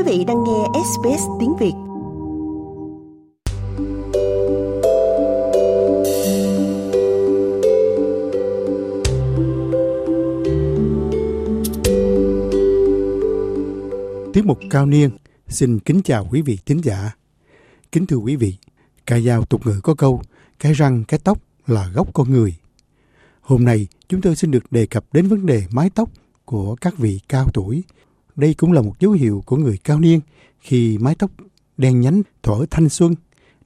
Quý vị đang nghe SBS tiếng Việt. Tiết mục cao niên xin kính chào quý vị thính giả. Kính thưa quý vị, ca dao tục ngữ có câu cái răng cái tóc là gốc con người. Hôm nay chúng tôi xin được đề cập đến vấn đề mái tóc của các vị cao tuổi. Đây cũng là một dấu hiệu của người cao niên khi mái tóc đen nhánh thuở thanh xuân,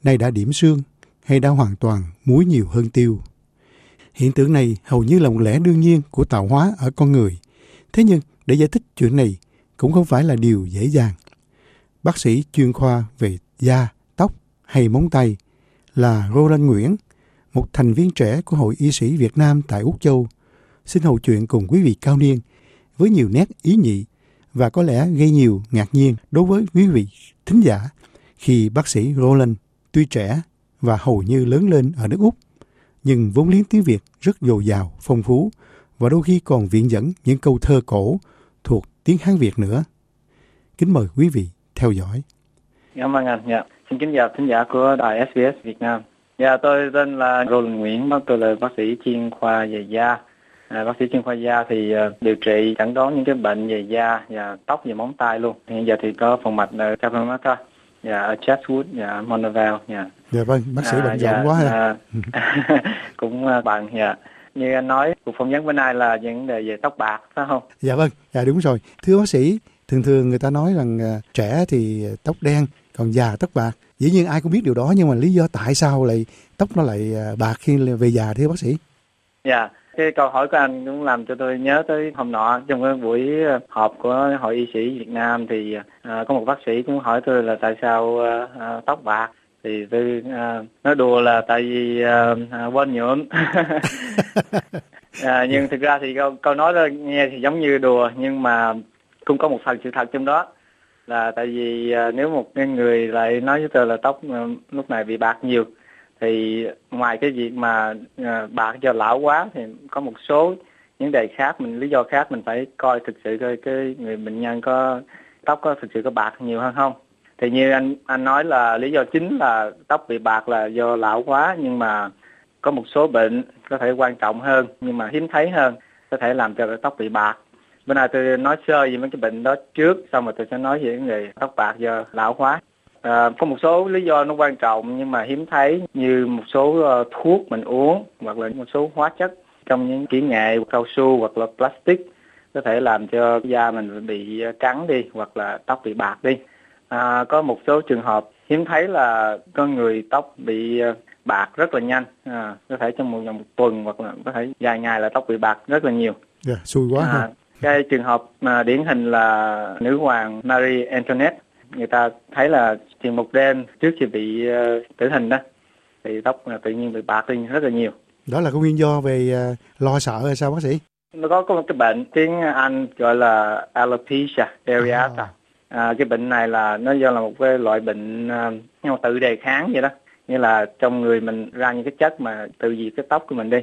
nay đã điểm sương hay đã hoàn toàn muối nhiều hơn tiêu. Hiện tượng này hầu như là một lẽ đương nhiên của tạo hóa ở con người. Thế nhưng để giải thích chuyện này cũng không phải là điều dễ dàng. Bác sĩ chuyên khoa về da, tóc hay móng tay là Roland Nguyễn, một thành viên trẻ của Hội Y sĩ Việt Nam tại Úc Châu, xin hầu chuyện cùng quý vị cao niên với nhiều nét ý nhị và có lẽ gây nhiều ngạc nhiên đối với quý vị thính giả khi bác sĩ Roland tuy trẻ và hầu như lớn lên ở nước Úc, nhưng vốn liếng tiếng Việt rất dồi dào, phong phú và đôi khi còn viện dẫn những câu thơ cổ thuộc tiếng Hán Việt nữa. Kính mời quý vị theo dõi. Cảm ơn anh. Dạ. Xin kính chào thính giả của đài SBS Việt Nam. Dạ, tôi tên là Roland Nguyễn, tôi là bác sĩ chuyên khoa về da. À, bác sĩ chuyên khoa da thì uh, điều trị chẩn đoán những cái bệnh về da và tóc và móng tay luôn. Hiện giờ thì có phòng mạch ở Cabramatta, dạ, ở Chatswood, dạ, Monavale. Dạ. Dạ vâng, bác sĩ à, bận rộn quá ha. À, cũng uh, bằng, dạ như anh nói cuộc phỏng vấn bữa nay là vấn đề về tóc bạc phải không dạ vâng dạ đúng rồi thưa bác sĩ thường thường người ta nói rằng uh, trẻ thì tóc đen còn già tóc bạc dĩ nhiên ai cũng biết điều đó nhưng mà lý do tại sao lại tóc nó lại bạc khi về già thưa bác sĩ dạ cái câu hỏi của anh cũng làm cho tôi nhớ tới hôm nọ trong cái buổi ờ, họp của hội y sĩ Việt Nam thì uh, có một bác sĩ cũng hỏi tôi là tại sao uh, uh, tóc bạc. Thì tôi uh, nói đùa là tại vì uh, uh, quên nhuộm. À, nhưng thực ra thì câu, câu nói đó nghe thì giống như đùa nhưng mà cũng có một phần sự thật trong đó. Là tại vì uh, nếu một người lại nói với tôi là tóc uh, lúc này bị bạc nhiều thì ngoài cái việc mà à, bạc do lão quá thì có một số những đề khác, mình, lý do khác mình phải coi thực sự coi cái người bệnh nhân có tóc có thực sự có bạc nhiều hơn không. Thì như anh anh nói là lý do chính là tóc bị bạc là do lão quá, nhưng mà có một số bệnh có thể quan trọng hơn, nhưng mà hiếm thấy hơn, có thể làm cho tóc bị bạc. Bên này tôi nói sơ về mấy cái bệnh đó trước, xong rồi tôi sẽ nói về người tóc bạc do lão hóa à, có một số lý do nó quan trọng nhưng mà hiếm thấy như một số uh, thuốc mình uống hoặc là một số hóa chất trong những kỹ nghệ cao su hoặc là plastic có thể làm cho da mình bị trắng đi hoặc là tóc bị bạc đi. À, có một số trường hợp hiếm thấy là có người tóc bị ờ, bạc rất là nhanh. À, có thể trong một, một tuần hoặc là có thể vài ngày là tóc bị bạc rất là nhiều. Yeah, dạ, xui quá à, cái trường hợp mà điển hình là nữ hoàng Marie Antoinette người ta thấy là chỉ một đêm trước khi bị uh, tử hình đó. Thì tóc tự nhiên bị bạc đi rất là nhiều. Đó là có nguyên do về uh, lo sợ hay sao bác sĩ? Nó có, có một cái bệnh tiếng Anh gọi là alopecia areata. À. À, cái bệnh này là nó do là một cái loại bệnh uh, tự đề kháng vậy đó. Như là trong người mình ra những cái chất mà tự diệt cái tóc của mình đi.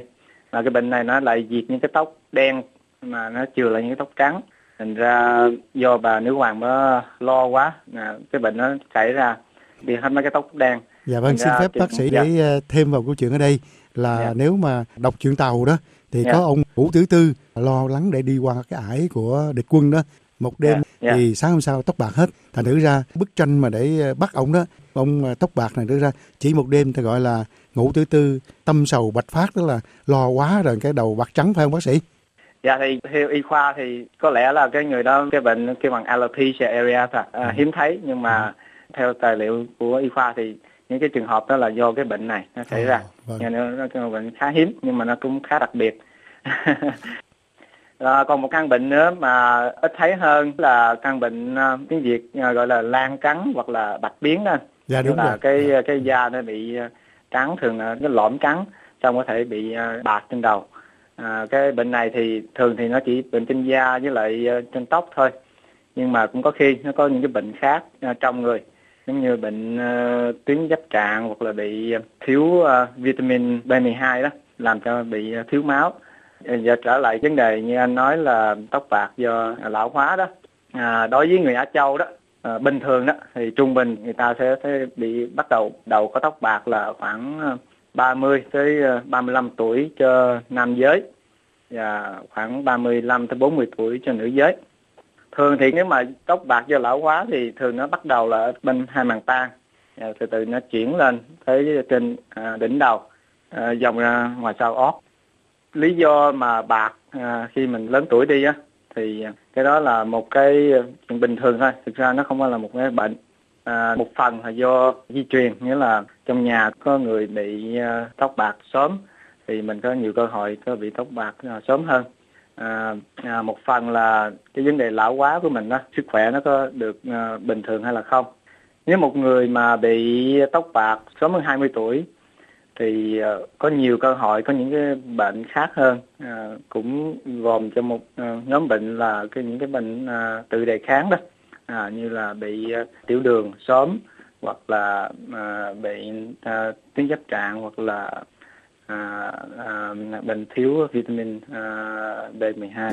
Và cái bệnh này nó lại diệt những cái tóc đen mà nó chừa lại những cái tóc trắng thành ra do bà nữ hoàng mới lo quá à, cái bệnh nó xảy ra bị hết mấy cái tóc đen dạ vâng xin phép bác sĩ dạ. để ờ, thêm vào câu chuyện ở đây là dạ. nếu mà đọc chuyện tàu đó thì dạ. có ông vũ tứ tư lo lắng để đi qua cái ải của địch quân đó một đêm yeah, yeah. thì sáng hôm sau tóc bạc hết thành thử ra bức tranh mà để ờ, bắt ông đó ông ờ, tóc bạc này đưa ra chỉ một đêm ta gọi là ngủ thứ tư tâm sầu bạch phát tức là lo quá rồi cái đầu bạc trắng phải không bác sĩ dạ thì theo y khoa thì có lẽ là cái người đó cái bệnh cái bằng alopecia areata à, ừ. hiếm thấy nhưng mà ừ. theo tài liệu của y khoa thì những cái trường hợp đó là do cái bệnh này nó xảy à, ra vâng. nên nó, nó bệnh khá hiếm nhưng mà nó cũng khá đặc biệt À, còn một căn bệnh nữa mà ít thấy hơn là căn bệnh uh, tiếng Việt uh, gọi là lan trắng hoặc là bạch biến đó. Dạ đúng là rồi. cái dạ. cái da nó bị trắng thường là cái lõm trắng xong có thể bị uh, bạc trên đầu. À, cái bệnh này thì thường thì nó chỉ bệnh trên da với lại uh, trên tóc thôi. Nhưng mà cũng có khi nó có những cái bệnh khác uh, trong người. Giống như bệnh uh, tuyến giáp trạng hoặc là bị thiếu uh, vitamin B12 đó làm cho bị uh, thiếu máu. Giờ trở lại vấn đề như anh nói là tóc bạc do lão hóa đó. À, đối với người Á Châu đó à, bình thường đó thì trung bình người ta sẽ, sẽ bị bắt đầu đầu có tóc bạc là khoảng 30 tới ờ, 35 tuổi cho nam giới và khoảng 35 tới 40 tuổi cho nữ giới. Thường thì nếu mà tóc bạc do lão hóa thì thường nó bắt đầu là bên hai màng tan, từ từ nó chuyển lên tới trên à, đỉnh đầu, à, dòng ra ngoài sau ót. Lý do mà bạc à, khi mình lớn tuổi đi á thì cái đó là một cái chuyện bình thường thôi thực ra nó không phải là một cái bệnh à, một phần là do di truyền nghĩa là trong nhà có người bị à, tóc bạc sớm thì mình có nhiều cơ hội có bị tóc bạc à, sớm hơn. À, à, một phần là cái vấn đề lão hóa của mình đó sức khỏe nó có được à, bình thường hay là không. Nếu một người mà bị tóc bạc sớm hơn 20 tuổi thì à, có nhiều cơ hội có những cái bệnh khác hơn à, cũng gồm cho một à, nhóm bệnh là cái những cái bệnh à, tự đề kháng đó à, như là bị uh, tiểu đường sớm hoặc là uh, bị uh, tuyến giáp trạng hoặc là À, à, bệnh thiếu vitamin à, B12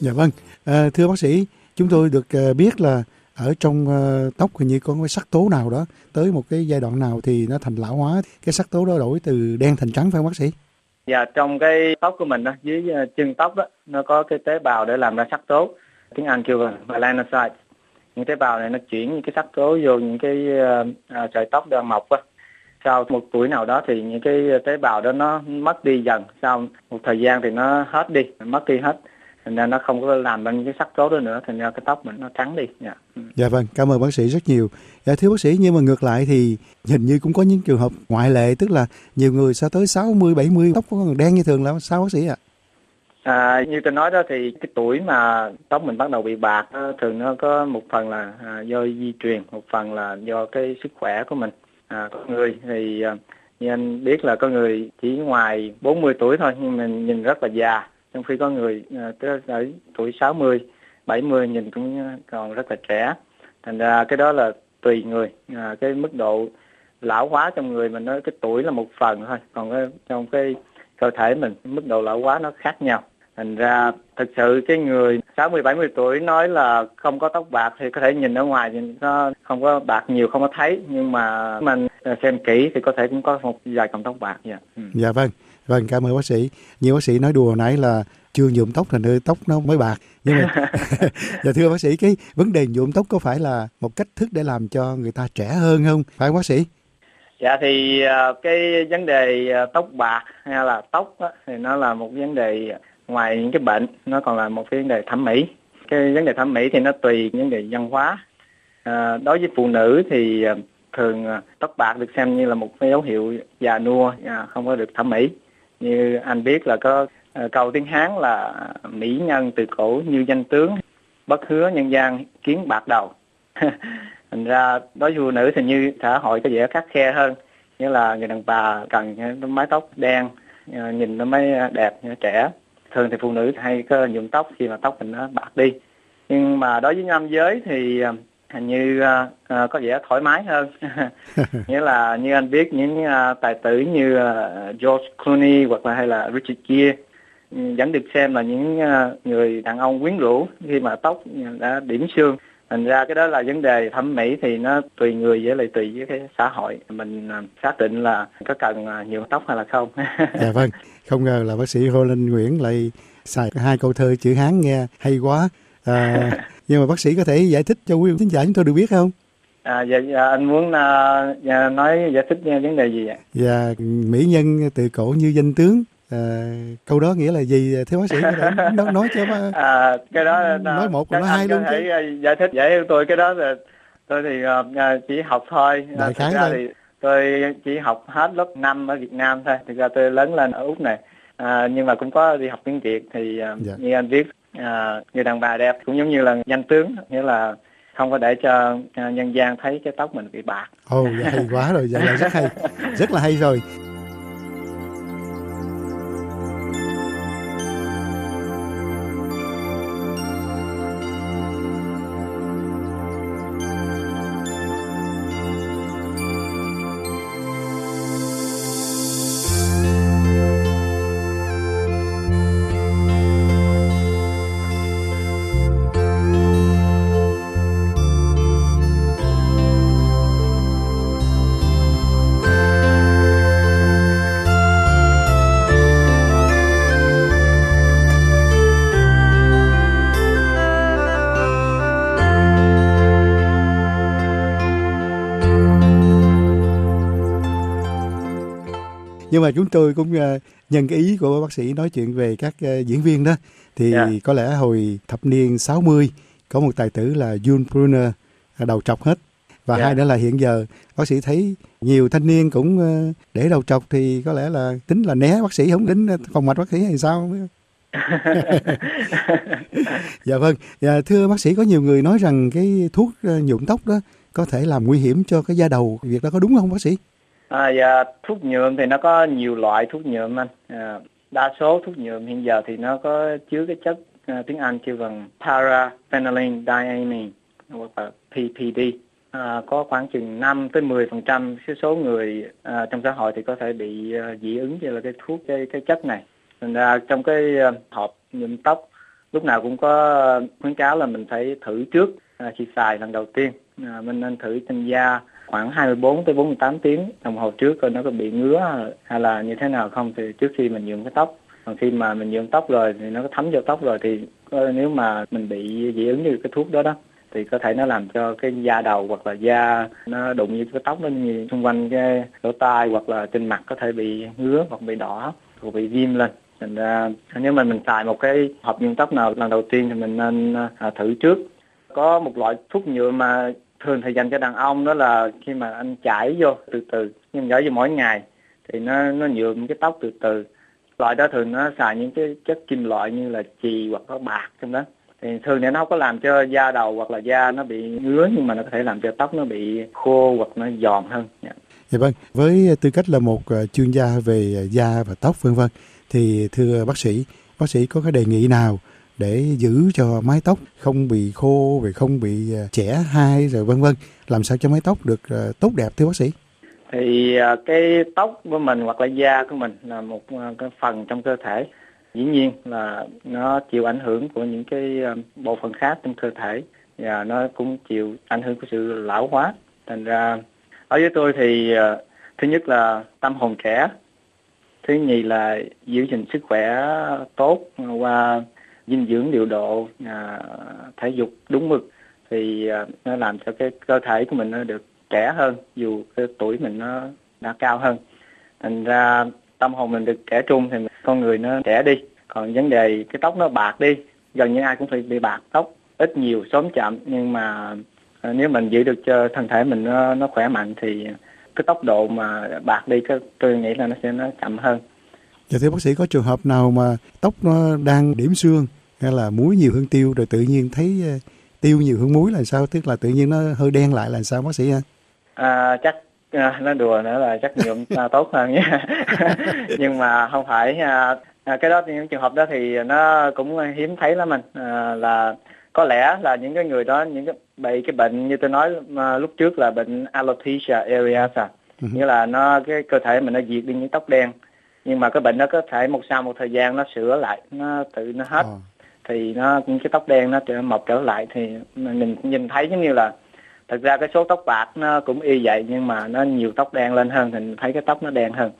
Dạ vâng, à, thưa bác sĩ, chúng tôi được ờ, biết là ở trong ờ, tóc hình như có cái sắc tố nào đó tới một cái giai đoạn nào thì nó thành lão hóa, cái sắc tố đó đổi từ đen thành trắng phải không bác sĩ? Dạ trong cái tóc của mình đó, dưới ờ, chân tóc đó, nó có cái tế bào để làm ra sắc tố, tiếng Anh kêu là melanocyte. Những tế bào này nó chuyển những cái sắc tố vô những cái à, sợi tóc đang mọc á. Sau một tuổi nào đó thì những cái tế bào đó nó mất đi dần, sau một thời gian thì nó hết đi, mất đi hết thành ra nó không có làm bằng cái sắc tố đó nữa thành ra cái tóc mình nó trắng đi. Dạ. dạ vâng cảm ơn bác sĩ rất nhiều. Dạ thưa bác sĩ nhưng mà ngược lại thì hình như cũng có những trường hợp ngoại lệ tức là nhiều người sau tới 60 70 tóc còn đen như thường là sao bác sĩ ạ? À, như tôi nói đó thì cái tuổi mà tóc mình bắt đầu bị bạc đó, thường nó có một phần là à, do di truyền một phần là do cái sức khỏe của mình. À, có người thì à, như anh biết là có người chỉ ngoài 40 tuổi thôi nhưng mình nhìn rất là già trong khi có người uh, tới ở tuổi 60, 70 nhìn cũng ờ, còn rất là trẻ. Thành ra cái đó là tùy người, à, cái mức độ lão hóa trong người mình nói cái tuổi là một phần thôi, còn cái, trong cái cơ thể mình mức độ lão hóa nó khác nhau. Thành ra thực sự cái người 60 70 tuổi nói là không có tóc bạc thì có thể nhìn ở ngoài thì nó không có bạc nhiều không có thấy nhưng mà mình xem kỹ thì có thể cũng có một vài cọng tóc bạc dạ. Ừ. Dạ vâng. Vâng, cảm ơn bác sĩ. Như bác sĩ nói đùa nãy là chưa nhuộm tóc thành nơi tóc nó mới bạc. Nhưng mà dạ thưa bác sĩ, cái vấn đề nhuộm tóc có phải là một cách thức để làm cho người ta trẻ hơn không? Phải không bác sĩ? Dạ thì à, cái vấn đề à, tóc bạc hay là tóc á, thì nó là một vấn đề ngoài những cái bệnh, nó còn là một cái vấn đề thẩm mỹ. Cái vấn đề thẩm mỹ thì nó tùy vấn đề văn hóa. À, đối với phụ nữ thì à, thường tóc bạc được xem như là một cái dấu hiệu già nua, không có được thẩm mỹ như anh biết là có ờ, câu tiếng hán là mỹ nhân từ cổ như danh tướng, bất hứa nhân gian kiến bạc đầu. Thành ra đối với phụ nữ thì như xã hội có vẻ khắc khe hơn. Như là người đàn bà cần mái tóc đen ờ, nhìn nó mới đẹp trẻ. Thường thì phụ nữ hay có nhuộm tóc khi mà tóc mình nó bạc đi. Nhưng mà đối với nam giới thì ờ, hình như uh, uh, có vẻ thoải mái hơn. Nghĩa là như anh biết những uh, tài tử như uh, George Clooney hoặc là hay là Richard Gere um, vẫn được xem là những uh, người đàn ông quyến rũ khi mà tóc đã điểm xương. Thành ra cái đó là vấn đề thẩm mỹ thì nó tùy người với lại tùy với cái xã hội. Mình xác định là có cần nhiều tóc hay là không. Dạ vâng. Không ngờ là bác sĩ Hồ Linh Nguyễn lại xài hai câu thơ chữ Hán nghe hay quá. À, nhưng mà bác sĩ có thể giải thích cho quý vị thính giả chúng tôi được biết không À, dạ, dạ anh muốn uh, nói giải thích vấn đề gì ạ? Dạ, mỹ nhân từ cổ như danh tướng. À, câu đó nghĩa là gì thưa bác sĩ nói, nói cho mà, à, cái đó nói một nói hai luôn chứ. giải thích giải tôi cái đó là tôi thì uh, chỉ học thôi. Đại khái thôi. Thì tôi chỉ học hết lớp 5 ở Việt Nam thôi. Thực ra tôi lớn lên ở Úc này. À, nhưng mà cũng có đi học tiếng Việt thì uh, dạ. như anh biết à, người đàn bà đẹp cũng giống như là danh tướng nghĩa là không có để cho à, nhân gian thấy cái tóc mình bị bạc. Ồ, oh, hay quá rồi, vậy là rất hay, rất là hay rồi. Nhưng mà chúng tôi cũng uh, nhân cái ý của bác sĩ nói chuyện về các uh, diễn viên đó thì yeah. có lẽ hồi thập niên 60 có một tài tử là June Brunner đầu trọc hết. Và yeah. hai nữa là hiện giờ bác sĩ thấy nhiều thanh niên cũng để đầu trọc thì có lẽ là tính là né bác sĩ không đến phòng mạch bác sĩ hay sao? Dạ vâng. Dạ, thưa bác sĩ có nhiều người nói rằng cái thuốc nhuộm tóc đó có thể làm nguy hiểm cho cái da đầu. Việc đó có đúng không bác sĩ À, dạ, thuốc nhuộm thì nó có nhiều loại thuốc nhuộm anh. À, đa số thuốc nhuộm hiện giờ thì nó có chứa cái chất à, tiếng Anh kêu bằng paraphenylene diamine hoặc là PPD. À, có khoảng chừng 5 tới 10 phần trăm số người à, trong xã hội thì có thể bị à, dị ứng với là cái thuốc cái cái chất này. Thành ra trong cái à, hộp nhuộm tóc lúc nào cũng có khuyến cáo là mình phải thử trước à, khi xài lần đầu tiên. À, mình nên thử trên da khoảng 24 tới 48 tiếng đồng hồ trước coi nó có bị ngứa hay là như thế nào không. Thì trước khi mình nhuộm cái tóc, còn khi mà mình nhuộm tóc rồi thì nó có thấm vào tóc rồi thì ờ, nếu mà mình bị dị ứng như cái thuốc đó đó, thì có thể nó làm cho cái da đầu hoặc là da nó đụng như cái tóc nó như xung quanh cái lỗ tai hoặc là trên mặt có thể bị ngứa hoặc bị đỏ hoặc bị viêm lên. Thành ra nếu mà mình xài một cái hộp nhuộm tóc nào lần đầu tiên thì mình nên ờ, thử trước. Có một loại thuốc nhựa mà thường thì dành cho đàn ông đó là khi mà anh chảy vô từ từ nhưng chảy vô mỗi ngày thì nó nó nhuộm cái tóc từ từ. Loại đó thường nó xài những cái chất kim loại như là chì hoặc là bạc trong đó. Thì thường thì nó không có làm cho da đầu hoặc là da nó bị ngứa nhưng mà nó có thể làm cho tóc nó bị khô hoặc nó giòn hơn. Dạ. dạ vâng, với tư cách là một ờ, chuyên gia về ờ, da và tóc vân vân thì thưa bác sĩ, bác sĩ có cái đề nghị nào để giữ cho mái tóc không bị khô và không bị à, trẻ hai rồi vân vân. Làm sao cho mái tóc được à, tốt đẹp thưa bác sĩ? Thì à, cái tóc của mình hoặc là da của mình là một cái phần trong cơ thể. Dĩ nhiên là nó chịu ảnh hưởng của những cái bộ phận khác trong cơ thể và nó cũng chịu ảnh hưởng của sự lão hóa. Thành ra ở với tôi thì thứ nhất là tâm hồn trẻ, thứ nhì là giữ gìn sức khỏe tốt qua dinh dưỡng điều độ à, thể dục đúng mực thì à, nó làm cho cái cơ thể của mình nó được trẻ hơn dù cái tuổi mình nó đã cao hơn. Thành ra tâm hồn mình được trẻ trung thì con người nó trẻ đi. Còn vấn đề cái tóc nó bạc đi gần như ai cũng phải bị bạc tóc ít nhiều sớm chậm nhưng mà à, nếu mình giữ được cho thân thể mình nó, nó khỏe mạnh thì cái tốc độ mà bạc đi cái tôi nghĩ là nó sẽ nó chậm hơn. Dạ thưa bác sĩ có trường hợp nào mà tóc nó đang điểm xương hay là muối nhiều hơn tiêu rồi tự nhiên thấy ờ, tiêu nhiều hơn muối là sao? Tức là tự nhiên nó hơi đen lại là sao bác sĩ ha? À, chắc à, nó đùa nữa là chắc nhuộm à, tốt hơn nha. Nhưng mà không phải à, à, cái đó những trường hợp đó thì nó cũng hiếm thấy lắm mình à, là có lẽ là những cái người đó những cái bị cái bệnh như tôi nói mà lúc trước là bệnh alopecia areata uh-huh. nghĩa là nó cái cơ thể mình nó diệt đi những tóc đen nhưng mà cái bệnh nó có thể một sau một thời gian nó sửa lại nó tự nó hết oh. Thì nó cái tóc đen nó mọc trở lại thì mình nhìn thấy giống như là thật ra cái số tóc bạc nó cũng y vậy nhưng mà nó nhiều tóc đen lên hơn thì mình thấy cái tóc nó đen hơn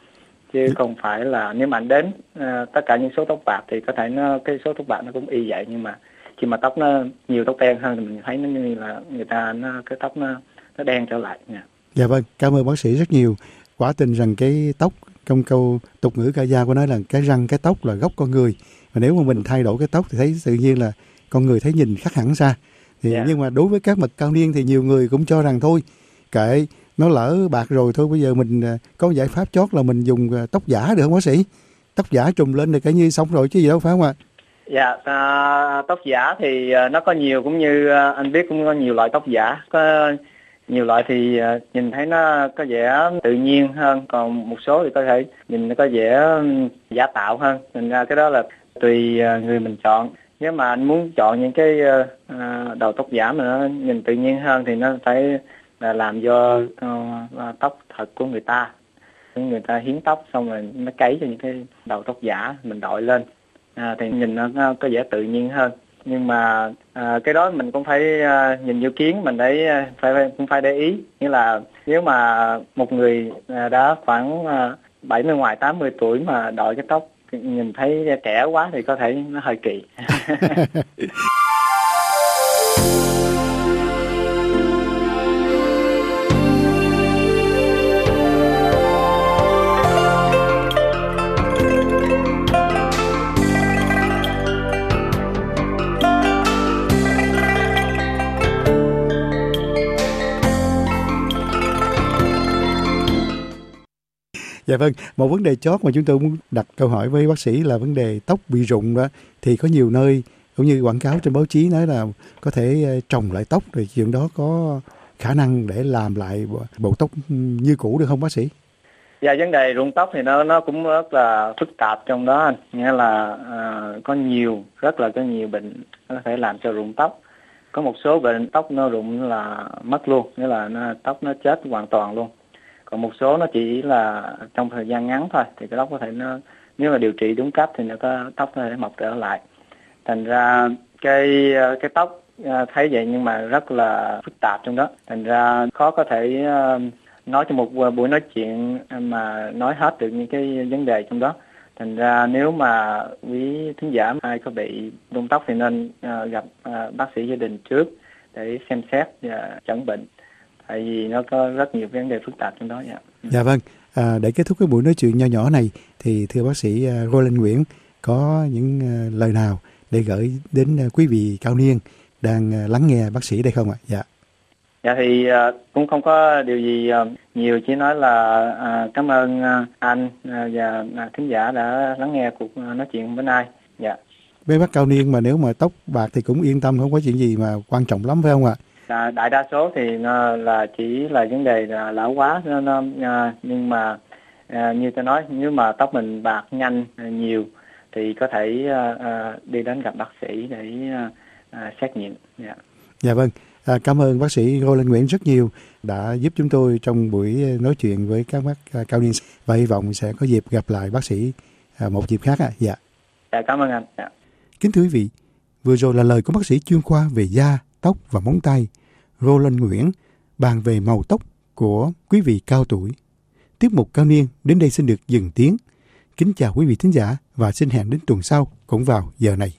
chứ ừ. không phải là nếu mà anh đến uh, tất cả những số tóc bạc thì có thể nó cái số tóc bạc nó cũng y vậy nhưng mà khi mà tóc nó nhiều tóc đen hơn thì mình thấy nó như là người ta nó cái tóc nó nó đen trở lại nha. Dạ vâng, cảm ơn bác sĩ rất nhiều. Quả tình rằng cái tóc trong câu tục ngữ ca dao của nói là cái răng cái tóc là gốc con người và nếu mà mình thay đổi cái tóc thì thấy tự nhiên là con người thấy nhìn khác hẳn ra thì yeah. Dạ. nhưng mà đối với các bậc cao niên thì nhiều người cũng cho rằng thôi kệ nó lỡ bạc rồi thôi bây giờ mình à, có giải pháp chót là mình dùng à, tóc giả được không bác sĩ tóc giả trùm lên thì cả như xong rồi chứ gì đâu phải không ạ dạ à, tóc giả thì à, nó có nhiều cũng như anh biết cũng có nhiều loại tóc giả có nhiều loại thì à, nhìn thấy nó có vẻ tự nhiên hơn còn một số thì có thể nhìn nó có vẻ giả tạo hơn thành ra cái đó là tùy à, người mình chọn. Nếu mà anh muốn chọn những cái à, à, đầu tóc giả mà nó nhìn tự nhiên hơn thì nó phải là làm do tóc thật của người ta. Người ta hiến tóc xong rồi nó cấy cho những cái đầu tóc giả mình đội lên à, thì nhìn nó, nó có vẻ tự nhiên hơn. Nhưng mà à, cái đó mình cũng phải à, nhìn dự kiến mình để phải, phải cũng phải để ý. Nghĩa là nếu mà một người à, đã khoảng à, 70 ngoài 80 tuổi mà đội cái tóc nhìn thấy trẻ quá thì có thể nó hơi kỳ dạ vâng một vấn đề chót mà chúng tôi muốn đặt câu hỏi với bác sĩ là vấn đề tóc bị rụng đó thì có nhiều nơi cũng như quảng cáo trên báo chí nói là có thể ờ, trồng lại tóc rồi chuyện đó có khả năng để làm lại bộ tóc như cũ được không bác sĩ? Dạ vấn đề rụng tóc thì nó nó cũng rất là phức tạp trong đó anh. Nghĩa là à, có nhiều rất là có nhiều bệnh có thể làm cho rụng tóc. Có một số bệnh tóc nó rụng là mất luôn, nghĩa là nó, tóc nó chết hoàn toàn luôn. Còn một số nó chỉ là trong thời gian ngắn thôi, thì cái tóc có thể nó, nếu mà điều trị đúng cách thì nó có tóc nó sẽ mọc trở lại. Thành ra cái cái tóc à, thấy vậy nhưng mà rất là phức tạp trong đó. Thành ra khó có thể à, nói trong một buổi nói chuyện mà nói hết được những cái vấn đề trong đó thành ra nếu mà quý thính giả ai có bị rụng tóc thì nên à, gặp bác sĩ gia đình trước để xem xét và chẩn bệnh tại vì nó có rất nhiều vấn đề phức tạp trong đó dạ. Dạ vâng. À, để kết thúc cái buổi nói chuyện nho nhỏ này thì thưa bác sĩ uh, Roland Nguyễn có những uh, lời nào để gửi đến uh, quý vị cao niên đang lắng nghe bác sĩ đây không ạ? Dạ. Dạ thì cũng không có điều gì nhiều chỉ nói là cảm ơn anh và thính giả đã lắng nghe cuộc nói chuyện bữa nay. Dạ. Với bác cao niên mà nếu mà tóc bạc thì cũng yên tâm không có chuyện gì mà quan trọng lắm phải không ạ? À, đại đa số thì nó là chỉ là vấn đề là lão nó, nó uh, nhưng mà như tôi nói nếu mà tóc mình bạc nhanh nhiều thì có thể đi đến gặp bác sĩ để xét nghiệm. Dạ. Dạ vâng. À, cảm ơn bác sĩ Ngô Linh Nguyễn rất nhiều đã giúp chúng tôi trong buổi nói chuyện với các bác cao niên và hy vọng sẽ có dịp gặp lại bác sĩ à, một dịp khác ạ. À. Dạ. Dạ cảm ơn anh. Dạ. Kính thưa quý vị, vừa rồi là lời của bác sĩ chuyên khoa về da, tóc và móng tay, Roland Nguyễn bàn về màu tóc của quý vị cao tuổi. Tiếp mục cao niên đến đây xin được dừng tiếng. Kính chào quý vị thính giả và xin hẹn đến tuần sau cũng vào giờ này.